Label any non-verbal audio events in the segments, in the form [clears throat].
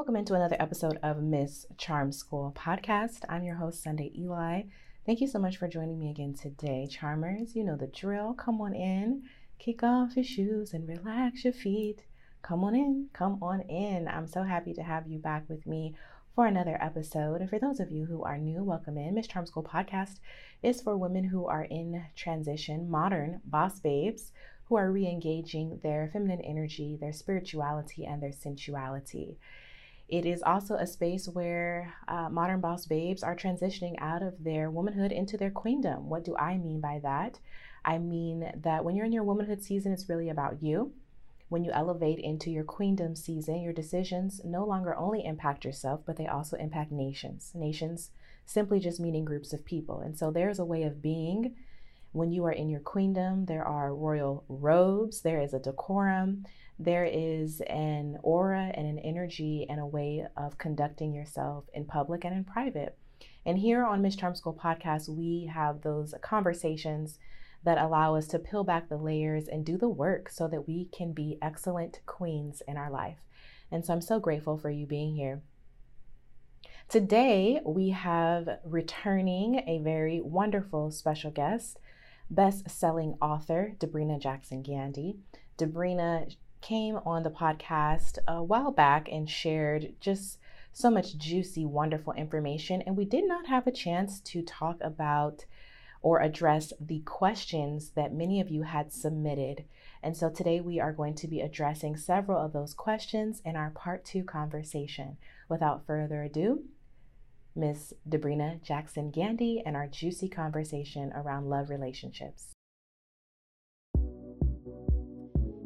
Welcome into another episode of Miss Charm School podcast. I'm your host, Sunday Eli. Thank you so much for joining me again today, Charmers. You know the drill. Come on in, kick off your shoes, and relax your feet. Come on in, come on in. I'm so happy to have you back with me for another episode. And for those of you who are new, welcome in. Miss Charm School podcast is for women who are in transition, modern boss babes who are re engaging their feminine energy, their spirituality, and their sensuality. It is also a space where uh, modern boss babes are transitioning out of their womanhood into their queendom. What do I mean by that? I mean that when you're in your womanhood season, it's really about you. When you elevate into your queendom season, your decisions no longer only impact yourself, but they also impact nations. Nations simply just meaning groups of people. And so there's a way of being when you are in your queendom. There are royal robes, there is a decorum, there is an aura and an energy and a way of conducting yourself in public and in private. And here on Miss Charm School podcast, we have those conversations that allow us to peel back the layers and do the work so that we can be excellent queens in our life. And so I'm so grateful for you being here. Today, we have returning a very wonderful special guest, best selling author, Debrena Jackson Gandy. Debrena came on the podcast a while back and shared just so much juicy, wonderful information. And we did not have a chance to talk about or address the questions that many of you had submitted. And so today we are going to be addressing several of those questions in our part two conversation. Without further ado, Miss Debrena Jackson Gandy and our juicy conversation around love relationships.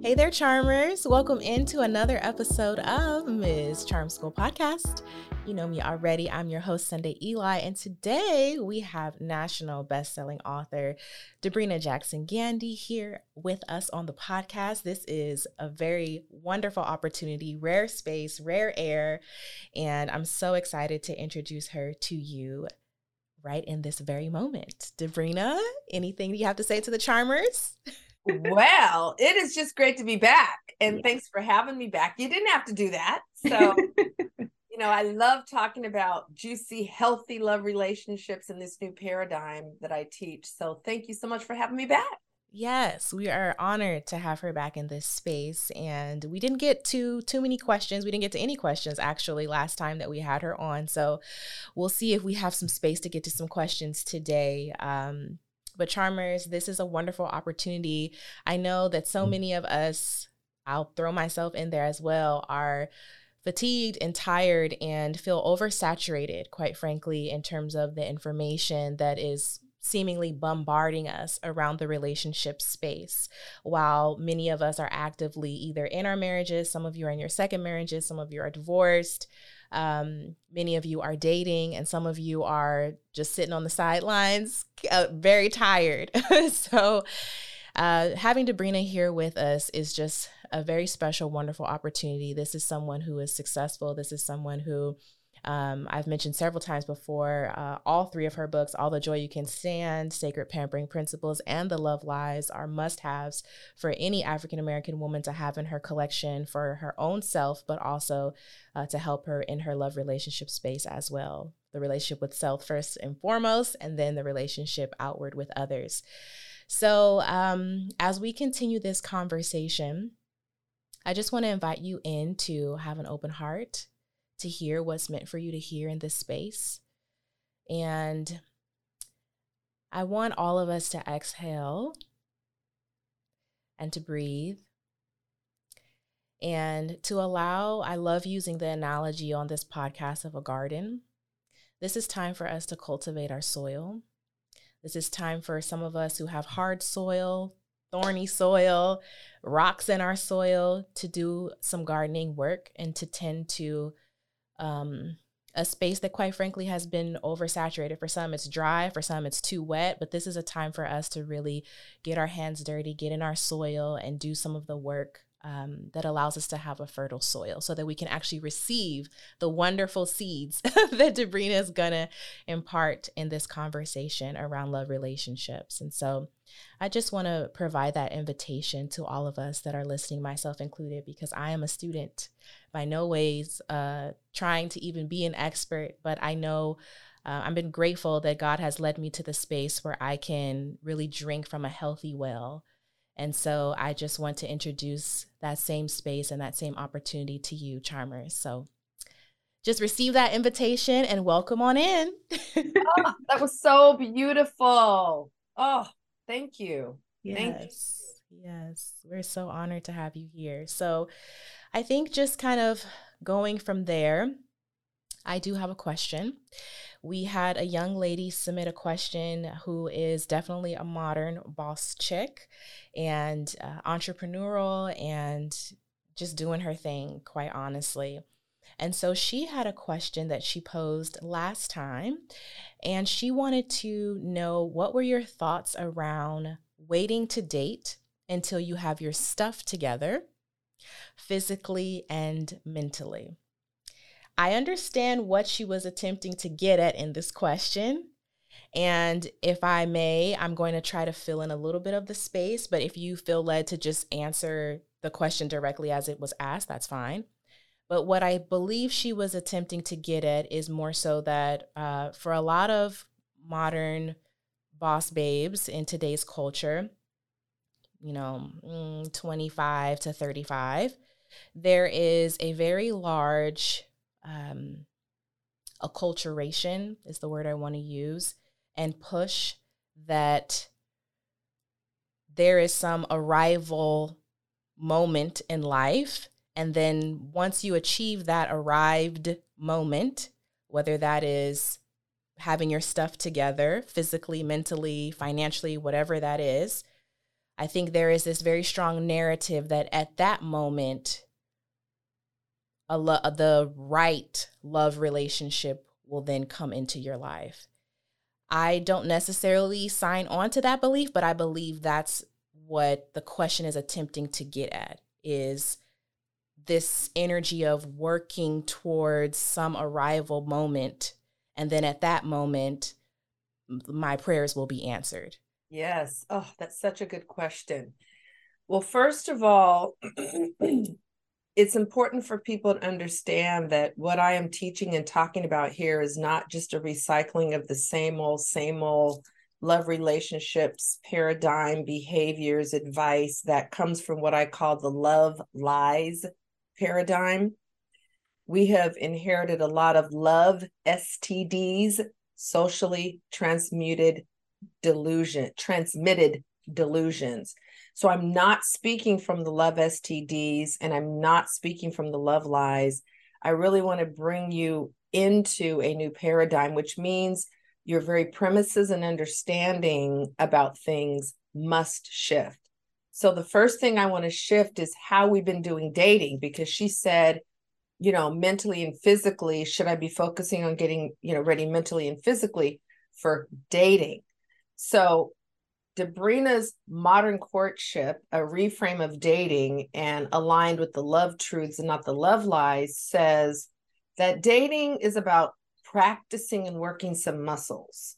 Hey there, Charmers. Welcome into another episode of Ms. Charm School Podcast. You know me already. I'm your host, Sunday Eli, and today we have national best-selling author Debrena Jackson Gandy here with us on the podcast. This is a very wonderful opportunity, rare space, rare air, and I'm so excited to introduce her to you right in this very moment. Debrena, anything you have to say to the Charmers? [laughs] well, it is just great to be back. And thanks for having me back. You didn't have to do that. So, [laughs] you know, I love talking about juicy, healthy love relationships in this new paradigm that I teach. So, thank you so much for having me back. Yes, we are honored to have her back in this space. And we didn't get to too many questions. We didn't get to any questions actually last time that we had her on. So we'll see if we have some space to get to some questions today. Um, but Charmers, this is a wonderful opportunity. I know that so mm. many of us, I'll throw myself in there as well, are fatigued and tired and feel oversaturated, quite frankly, in terms of the information that is seemingly bombarding us around the relationship space. While many of us are actively either in our marriages, some of you are in your second marriages, some of you are divorced, um, many of you are dating, and some of you are just sitting on the sidelines, uh, very tired. [laughs] so, uh, having Debrena here with us is just a very special, wonderful opportunity. This is someone who is successful. This is someone who um, I've mentioned several times before uh, all three of her books, All the Joy You Can Stand, Sacred Pampering Principles, and The Love Lies, are must haves for any African American woman to have in her collection for her own self, but also uh, to help her in her love relationship space as well. The relationship with self, first and foremost, and then the relationship outward with others. So, um, as we continue this conversation, I just want to invite you in to have an open heart to hear what's meant for you to hear in this space. And I want all of us to exhale and to breathe and to allow. I love using the analogy on this podcast of a garden. This is time for us to cultivate our soil. This is time for some of us who have hard soil, thorny soil, rocks in our soil to do some gardening work and to tend to um, a space that quite frankly has been oversaturated. For some, it's dry, for some, it's too wet, but this is a time for us to really get our hands dirty, get in our soil, and do some of the work um, that allows us to have a fertile soil so that we can actually receive the wonderful seeds [laughs] that Debrena is going to impart in this conversation around love relationships. And so I just want to provide that invitation to all of us that are listening, myself included, because I am a student, by no ways uh, trying to even be an expert, but I know. Uh, I've been grateful that God has led me to the space where I can really drink from a healthy well and so I just want to introduce that same space and that same opportunity to you, Charmers. So just receive that invitation and welcome on in. oh, [laughs] that was so beautiful. Oh, thank you. Yes. Thank you. Yes. We're so honored to have you here. So I think just kind of going from there, I do have a question we had a young lady submit a question who is definitely a modern boss chick and uh, entrepreneurial and just doing her thing, quite honestly. And so she had a question that she posed last time, and she wanted to know what were your thoughts around waiting to date until you have your stuff together, physically and mentally. I understand what she was attempting to get at in this question. And if I may, I'm going to try to fill in a little bit of the space. But if you feel led to just answer the question directly as it was asked, that's fine. But what I believe she was attempting to get at is more so that uh, for a lot of modern boss babes in today's culture, you know, mm, 25 to 35, there is a very large um, acculturation is the word I want to use, and push that there is some arrival moment in life. And then once you achieve that arrived moment, whether that is having your stuff together physically, mentally, financially, whatever that is, I think there is this very strong narrative that at that moment, a lo- uh, the right love relationship will then come into your life. I don't necessarily sign on to that belief, but I believe that's what the question is attempting to get at is this energy of working towards some arrival moment and then at that moment my prayers will be answered. Yes. Oh, that's such a good question. Well, first of all, [clears throat] it's important for people to understand that what I am teaching and talking about here is not just a recycling of the same old, same old love relationships, paradigm, behaviors, advice that comes from what I call the love lies paradigm. We have inherited a lot of love STDs, socially transmuted delusion, transmitted delusions. So I'm not speaking from the love STDs and I'm not speaking from the love lies. I really want to bring you into a new paradigm, which means your very premises and understanding about things must shift. So the first thing I want to shift is how we've been doing dating because she said, you know, mentally and physically, should I be focusing on getting, you know, ready mentally and physically for dating? So Debrena's modern courtship, a reframe of dating and aligned with the love truths and not the love lies, says that dating is about practicing and working some muscles.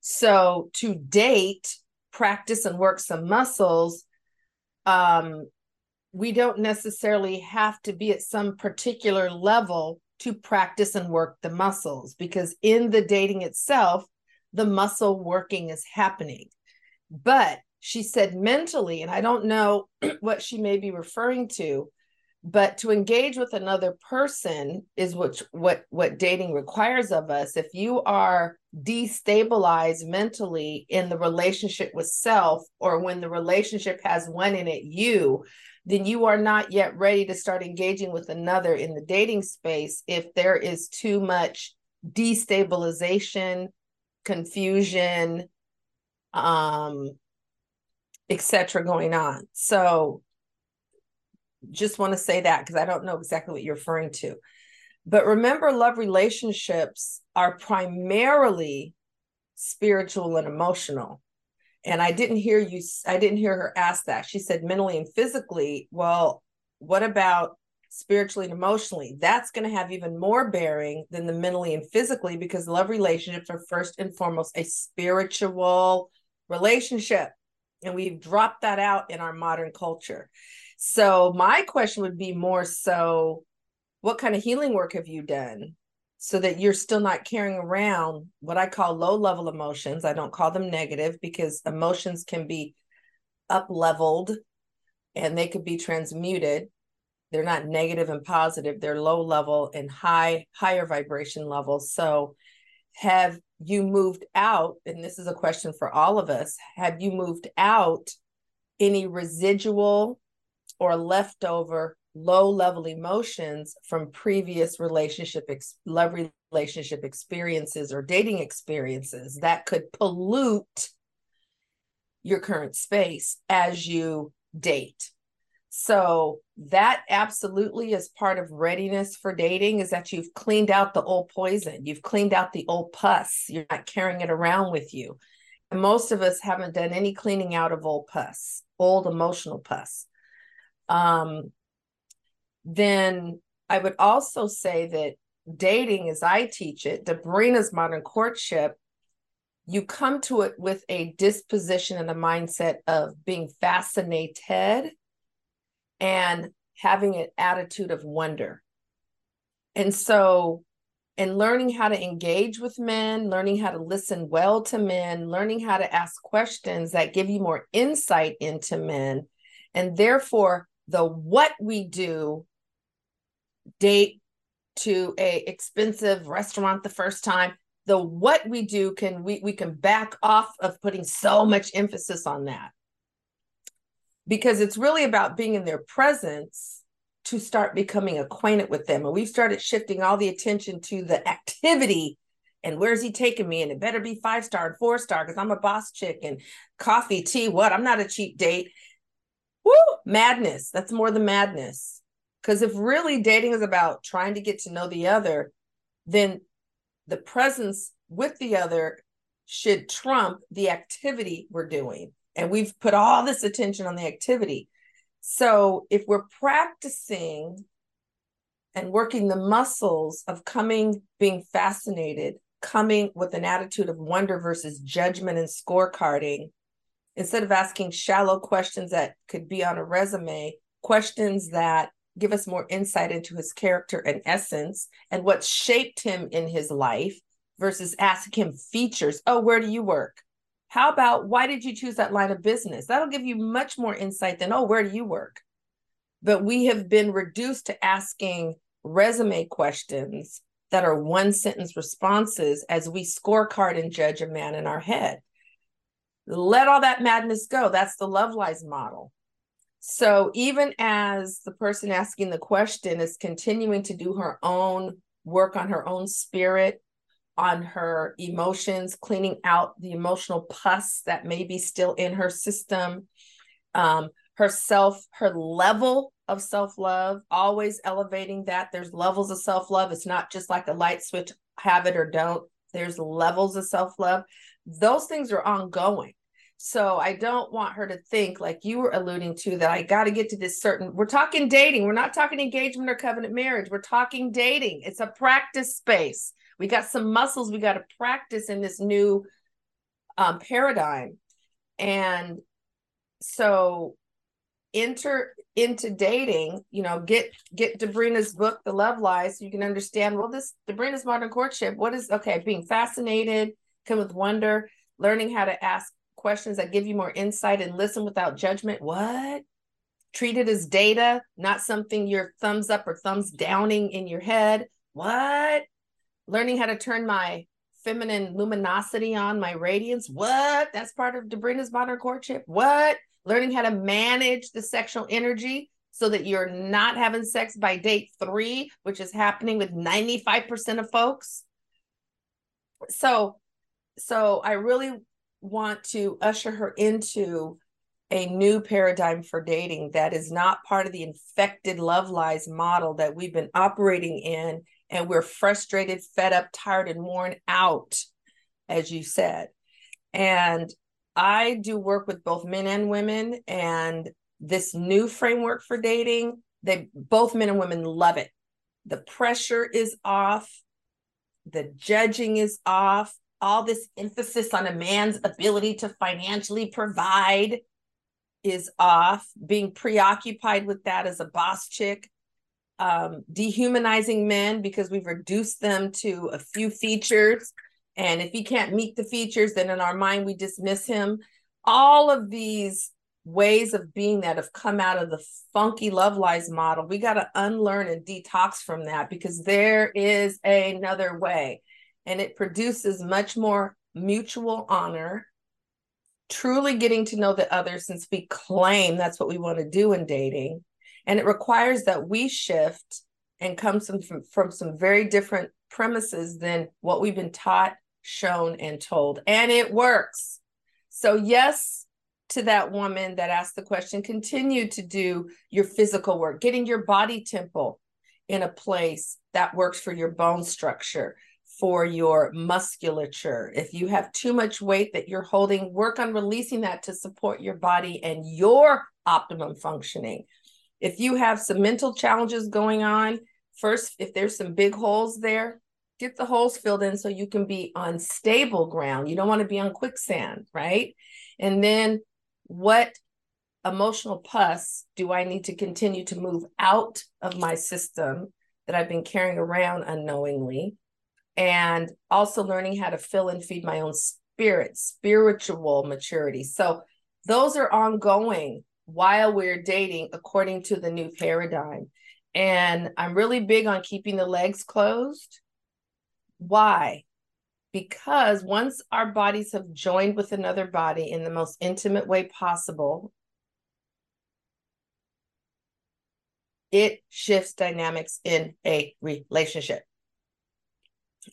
So to date, practice and work some muscles, um, we don't necessarily have to be at some particular level to practice and work the muscles because in the dating itself, the muscle working is happening. But she said mentally, and I don't know [clears throat] what she may be referring to, but to engage with another person is what what what dating requires of us. If you are destabilized mentally in the relationship with self, or when the relationship has one in it you, then you are not yet ready to start engaging with another in the dating space if there is too much destabilization, confusion, um, etc. going on. So just want to say that because I don't know exactly what you're referring to. But remember, love relationships are primarily spiritual and emotional. And I didn't hear you, I didn't hear her ask that. She said mentally and physically. Well, what about spiritually and emotionally? That's going to have even more bearing than the mentally and physically because love relationships are first and foremost a spiritual relationship. And we've dropped that out in our modern culture. So, my question would be more so what kind of healing work have you done so that you're still not carrying around what I call low level emotions? I don't call them negative because emotions can be up leveled and they could be transmuted. They're not negative and positive, they're low level and high, higher vibration levels. So, have you moved out? And this is a question for all of us have you moved out any residual or leftover low level emotions from previous relationship ex- love relationship experiences or dating experiences that could pollute your current space as you date so that absolutely is part of readiness for dating is that you've cleaned out the old poison. You've cleaned out the old pus. You're not carrying it around with you. And most of us haven't done any cleaning out of old pus old emotional pus. Um, then I would also say that dating, as I teach it, Debrena's modern courtship, you come to it with a disposition and a mindset of being fascinated and having an attitude of wonder. And so, and learning how to engage with men, learning how to listen well to men, learning how to ask questions that give you more insight into men, and therefore the what we do date to a expensive restaurant the first time the what we do can we we can back off of putting so much emphasis on that because it's really about being in their presence to start becoming acquainted with them and we've started shifting all the attention to the activity and where's he taking me and it better be five star and four star because i'm a boss chick and coffee tea what i'm not a cheap date Woo! Madness. That's more than madness. Because if really dating is about trying to get to know the other, then the presence with the other should trump the activity we're doing. And we've put all this attention on the activity. So if we're practicing and working the muscles of coming, being fascinated, coming with an attitude of wonder versus judgment and scorecarding, instead of asking shallow questions that could be on a resume, questions that give us more insight into his character and essence and what shaped him in his life versus asking him features. Oh, where do you work? How about why did you choose that line of business? That'll give you much more insight than, oh, where do you work? But we have been reduced to asking resume questions that are one sentence responses as we scorecard and judge a man in our head let all that madness go. That's the love lies model. So even as the person asking the question is continuing to do her own work on her own spirit, on her emotions, cleaning out the emotional pus that may be still in her system, um, herself, her level of self love, always elevating that. There's levels of self love. It's not just like a light switch, have it or don't. There's levels of self love. Those things are ongoing. So I don't want her to think, like you were alluding to, that I got to get to this certain. We're talking dating. We're not talking engagement or covenant marriage. We're talking dating. It's a practice space. We got some muscles we got to practice in this new um, paradigm. And so enter into dating, you know, get get Debrena's book, The Love Lies, so you can understand, well, this Debrena's modern courtship, what is okay, being fascinated, come with wonder, learning how to ask questions that give you more insight and listen without judgment. What? Treat it as data, not something you're thumbs up or thumbs downing in your head. What? Learning how to turn my feminine luminosity on, my radiance. What? That's part of Debrena's modern courtship. What? Learning how to manage the sexual energy so that you're not having sex by date three, which is happening with 95% of folks. So, so I really want to usher her into a new paradigm for dating that is not part of the infected love lies model that we've been operating in and we're frustrated fed up tired and worn out as you said. And I do work with both men and women, and this new framework for dating, they both men and women love it. The pressure is off, the judging is off, all this emphasis on a man's ability to financially provide is off, being preoccupied with that as a boss chick, um, dehumanizing men because we've reduced them to a few features. And if he can't meet the features, then in our mind, we dismiss him. All of these ways of being that have come out of the funky love lies model. We got to unlearn and detox from that because there is another way. And it produces much more mutual honor truly getting to know the other since we claim that's what we want to do in dating. And it requires that we shift and come from, from some very different premises than what we've been taught, shown, and told. And it works. So, yes, to that woman that asked the question, continue to do your physical work, getting your body temple in a place that works for your bone structure, for your musculature. If you have too much weight that you're holding, work on releasing that to support your body and your optimum functioning. If you have some mental challenges going on, first, if there's some big holes there, get the holes filled in so you can be on stable ground. You don't want to be on quicksand, right? And then what emotional pus do I need to continue to move out of my system that I've been carrying around unknowingly? and also learning how to fill and feed my own spirit, spiritual maturity. So those are ongoing while we're dating according to the new paradigm. And I'm really big on keeping the legs closed. Why? Because once our bodies have joined with another body in the most intimate way possible, it shifts dynamics in a relationship.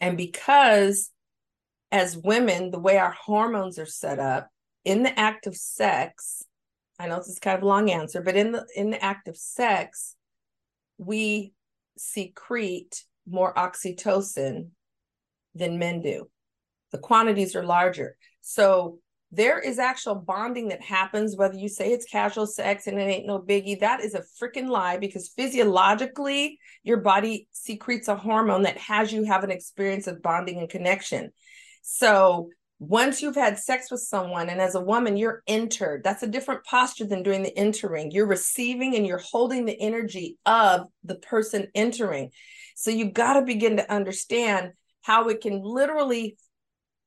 And because as women, the way our hormones are set up in the act of sex, I know this is kind of a long answer, but in the in the act of sex, we secrete more oxytocin than men do. The quantities are larger. So there is actual bonding that happens, whether you say it's casual sex and it ain't no biggie. That is a freaking lie because physiologically, your body secretes a hormone that has you have an experience of bonding and connection. So once you've had sex with someone and as a woman you're entered. That's a different posture than doing the entering. You're receiving and you're holding the energy of the person entering. So you got to begin to understand how it can literally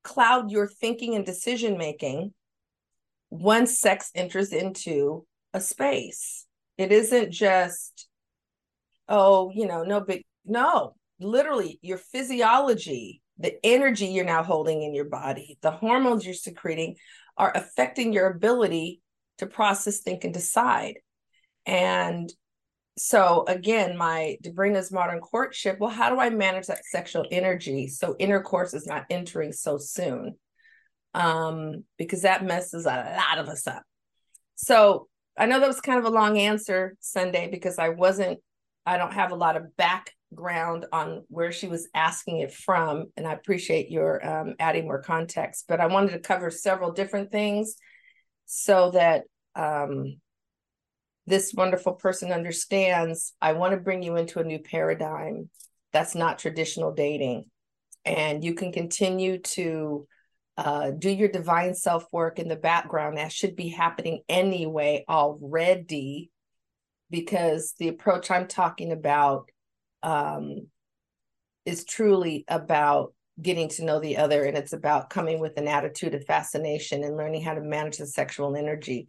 cloud your thinking and decision making once sex enters into a space. It isn't just, oh, you know, no big, no, literally your physiology, the energy you're now holding in your body, the hormones you're secreting are affecting your ability to process, think, and decide. And so again, my Debrena's modern courtship. Well, how do I manage that sexual energy so intercourse is not entering so soon? Um, because that messes a lot of us up. So I know that was kind of a long answer, Sunday, because I wasn't, I don't have a lot of background on where she was asking it from. And I appreciate your um, adding more context, but I wanted to cover several different things so that um, this wonderful person understands I want to bring you into a new paradigm that's not traditional dating. And you can continue to uh, do your divine self work in the background. That should be happening anyway already, because the approach I'm talking about um, is truly about getting to know the other and it's about coming with an attitude of fascination and learning how to manage the sexual energy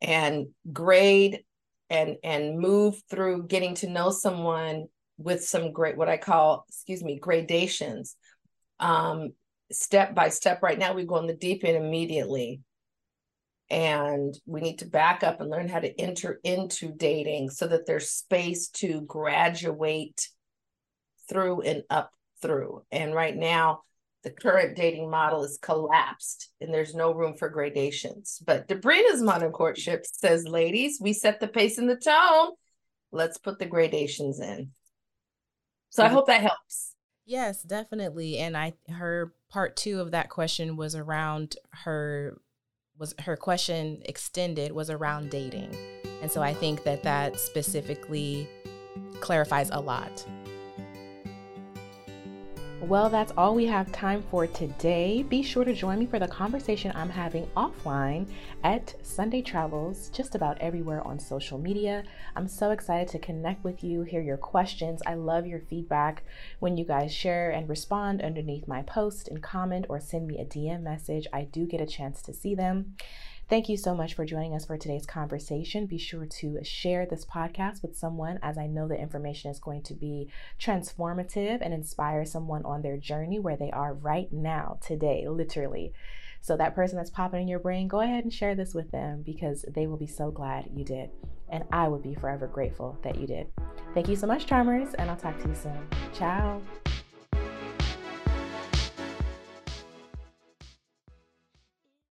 and grade and and move through getting to know someone with some great what i call excuse me gradations. Um step by step right now we go in the deep end immediately and we need to back up and learn how to enter into dating so that there's space to graduate through and up through and right now the current dating model is collapsed and there's no room for gradations. But Debrena's modern courtship says, ladies, we set the pace and the tone. Let's put the gradations in. So I hope that helps. Yes, definitely. And I her part two of that question was around her was her question extended was around dating. And so I think that that specifically clarifies a lot. Well, that's all we have time for today. Be sure to join me for the conversation I'm having offline at Sunday Travels, just about everywhere on social media. I'm so excited to connect with you, hear your questions. I love your feedback when you guys share and respond underneath my post and comment or send me a DM message. I do get a chance to see them. Thank you so much for joining us for today's conversation. Be sure to share this podcast with someone, as I know the information is going to be transformative and inspire someone on their journey where they are right now, today, literally. So, that person that's popping in your brain, go ahead and share this with them because they will be so glad you did. And I would be forever grateful that you did. Thank you so much, Charmers, and I'll talk to you soon. Ciao.